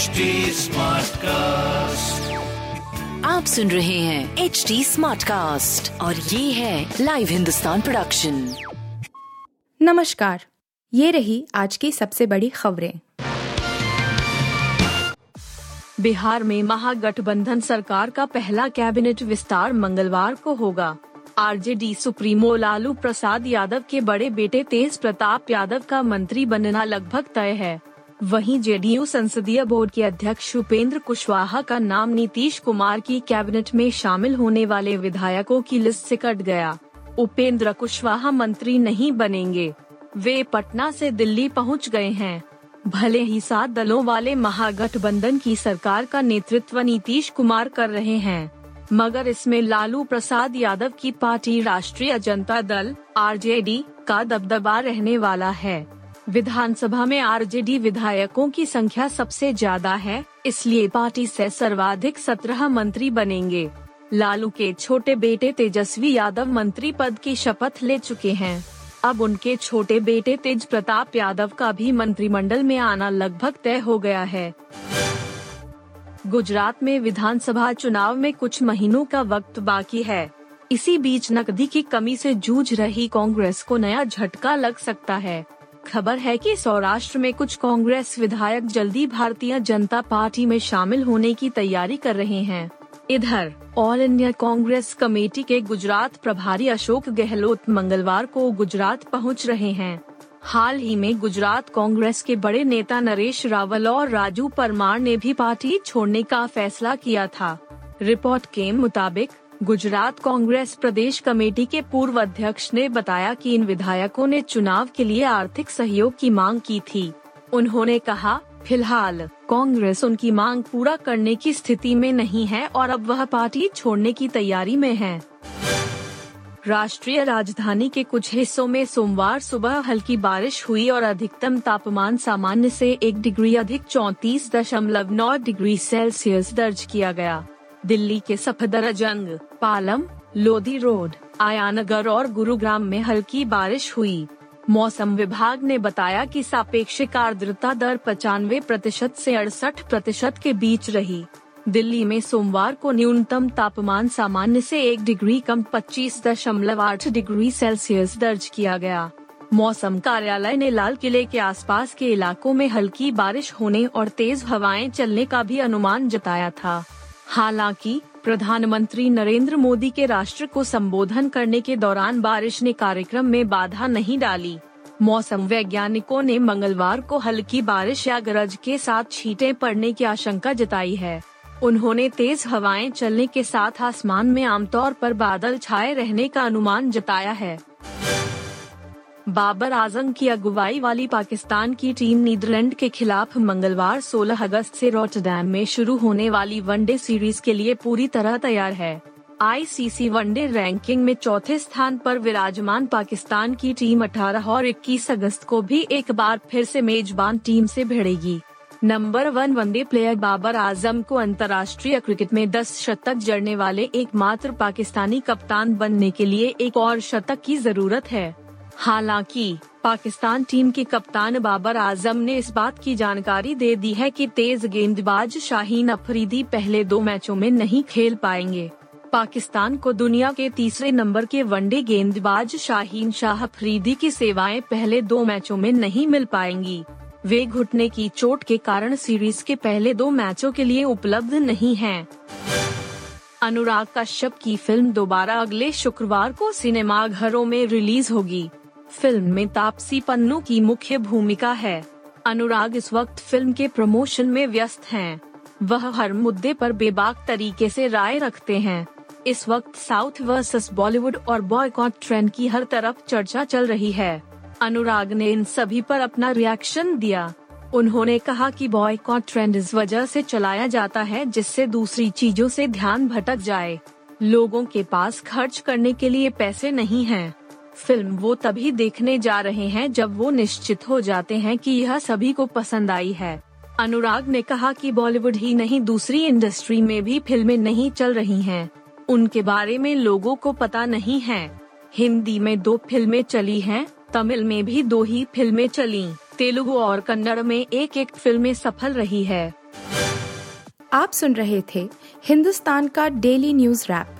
HD cast आप सुन रहे हैं एच डी स्मार्ट कास्ट और ये है लाइव हिंदुस्तान प्रोडक्शन नमस्कार ये रही आज की सबसे बड़ी खबरें। बिहार में महागठबंधन सरकार का पहला कैबिनेट विस्तार मंगलवार को होगा। आरजेडी सुप्रीमो लालू प्रसाद यादव के बड़े बेटे तेज प्रताप यादव का मंत्री बनना लगभग तय है। वहीं जेडीयू संसदीय बोर्ड के अध्यक्ष उपेंद्र कुशवाहा का नाम नीतीश कुमार की कैबिनेट में शामिल होने वाले विधायकों की लिस्ट से कट गया। उपेंद्र कुशवाहा मंत्री नहीं बनेंगे। वे पटना से दिल्ली पहुँच गए हैं। भले ही सात दलों वाले महागठबंधन की सरकार का नेतृत्व नीतीश कुमार कर रहे हैं, मगर इसमें लालू प्रसाद यादव की पार्टी राष्ट्रीय जनता दल, आरजेडी, का दबदबा रहने वाला है। विधानसभा में आरजेडी विधायकों की संख्या सबसे ज़्यादा है, इसलिए पार्टी से सर्वाधिक सत्रह मंत्री बनेंगे। लालू के छोटे बेटे तेजस्वी यादव मंत्री पद की शपथ ले चुके हैं। अब उनके छोटे बेटे तेज प्रताप यादव का भी मंत्रिमंडल में आना लगभग तय हो गया है। गुजरात में विधानसभा चुनाव में कुछ महीनों का वक्त बाकी है। इसी बीच नकदी की कमी से जूझ रही कांग्रेस को नया झटका लग सकता है। खबर है कि सौराष्ट्र में कुछ कांग्रेस विधायक जल्दी भारतीय जनता पार्टी में शामिल होने की तैयारी कर रहे हैं। इधर, ऑल इंडिया कांग्रेस कमेटी के गुजरात प्रभारी अशोक गहलोत मंगलवार को गुजरात पहुँच रहे हैं। हाल ही में गुजरात कांग्रेस के बड़े नेता नरेश रावल और राजू परमार ने भी पार्टी छोड़ने का फैसला किया था। रिपोर्ट के मुताबिक गुजरात कांग्रेस प्रदेश कमेटी के पूर्व अध्यक्ष ने बताया कि इन विधायकों ने चुनाव के लिए आर्थिक सहयोग की मांग की थी। उन्होंने कहा, फ़िलहाल, कांग्रेस उनकी मांग पूरा करने की स्थिति में नहीं है और अब वह पार्टी छोड़ने की तैयारी में है। राष्ट्रीय राजधानी के कुछ हिस्सों में सोमवार सुबह हल्की बारिश हुई और अधिकतम तापमान सामान्य से एक डिग्री अधिक चौतीस दशमलव नौ डिग्री सेल्सियस दर्ज किया गया। दिल्ली के सफदरजंग पालम, लोधी रोड, आयानगर और गुरुग्राम में हल्की बारिश हुई। मौसम विभाग ने बताया कि सापेक्षिक आर्द्रता दर पचानवे प्रतिशत ऐसी अड़सठ प्रतिशत के बीच रही। दिल्ली में सोमवार को न्यूनतम तापमान सामान्य से एक डिग्री कम पच्चीस दशमलव आठ डिग्री सेल्सियस दर्ज किया गया। मौसम कार्यालय ने लाल किले के आसपास के इलाकों में हल्की बारिश होने और तेज हवाएँ चलने का भी अनुमान जताया था। हालाँकि, प्रधानमंत्री नरेंद्र मोदी के राष्ट्र को संबोधन करने के दौरान बारिश ने कार्यक्रम में बाधा नहीं डाली। मौसम वैज्ञानिकों ने मंगलवार को हल्की बारिश या गरज के साथ छींटे पड़ने की आशंका जताई है। उन्होंने तेज हवाएँ चलने के साथ आसमान में आमतौर पर बादल छाए रहने का अनुमान जताया है। बाबर आज़म की अगुवाई वाली पाकिस्तान की टीम नीदरलैंड के खिलाफ मंगलवार 16 अगस्त से रॉटरडैम में शुरू होने वाली वनडे सीरीज़ के लिए पूरी तरह तैयार है। आईसीसी वनडे रैंकिंग में चौथे स्थान पर विराजमान पाकिस्तान की टीम 18 और 21 अगस्त को भी एक बार फिर से मेजबान टीम से भिड़ेगी। Number one one day player Babar Azam को अंतर्राष्ट्रीय क्रिकेट में 10 शतक जड़ने वाले एकमात्र पाकिस्तानी कप्तान बनने के लिए एक और शतक की ज़रूरत है। हालाँकि, पाकिस्तान टीम के कप्तान बाबर आज़म ने इस बात की जानकारी दे दी है कि तेज गेंदबाज शाहीन अफरीदी पहले दो मैचों में नहीं खेल पाएँगे। पाकिस्तान को दुनिया के तीसरे नंबर के वनडे गेंदबाज शाहीन शाह अफरीदी की सेवाएँ पहले दो मैचों में नहीं मिल पाएँगी। वे घुटने की चोट के कारण सीरीज़ के पहले दो मैचों के लिए उपलब्ध नहीं हैं। अनुराग कश्यप की फ़िल्म दोबारा अगले शुक्रवार को सिनेमाघरों में रिलीज़ होगी। फ़िल्म में तापसी पन्नू की मुख्य भूमिका है। अनुराग इस वक्त फ़िल्म के प्रमोशन में व्यस्त हैं। वह हर मुद्दे पर बेबाक तरीके से राय रखते हैं। इस वक्त साउथ वर्सेस बॉलीवुड और बॉयकॉट ट्रेंड की हर तरफ़ चर्चा चल रही है। अनुराग ने इन सभी पर अपना रिएक्शन दिया। उन्होंने कहा कि बॉयकॉट ट्रेंड इस वजह से चलाया जाता है जिससे दूसरी चीज़ों से ध्यान भटक जाए। लोगों के पास खर्च करने के लिए पैसे नहीं हैं। फ़िल्म वो तभी देखने जा रहे हैं जब वो निश्चित हो जाते हैं कि यह सभी को पसंद आई है। अनुराग ने कहा कि बॉलीवुड ही नहीं दूसरी इंडस्ट्री में भी फ़िल्में नहीं चल रही हैं। उनके बारे में लोगों को पता नहीं है। हिंदी में दो फ़िल्में चली हैं, तमिल में भी दो ही फ़िल्में चली। तेलुगु और कन्नड़ में एक एक फ़िल्में सफल रही है। आप सुन रहे थे हिंदुस्तान का डेली न्यूज़ रैप।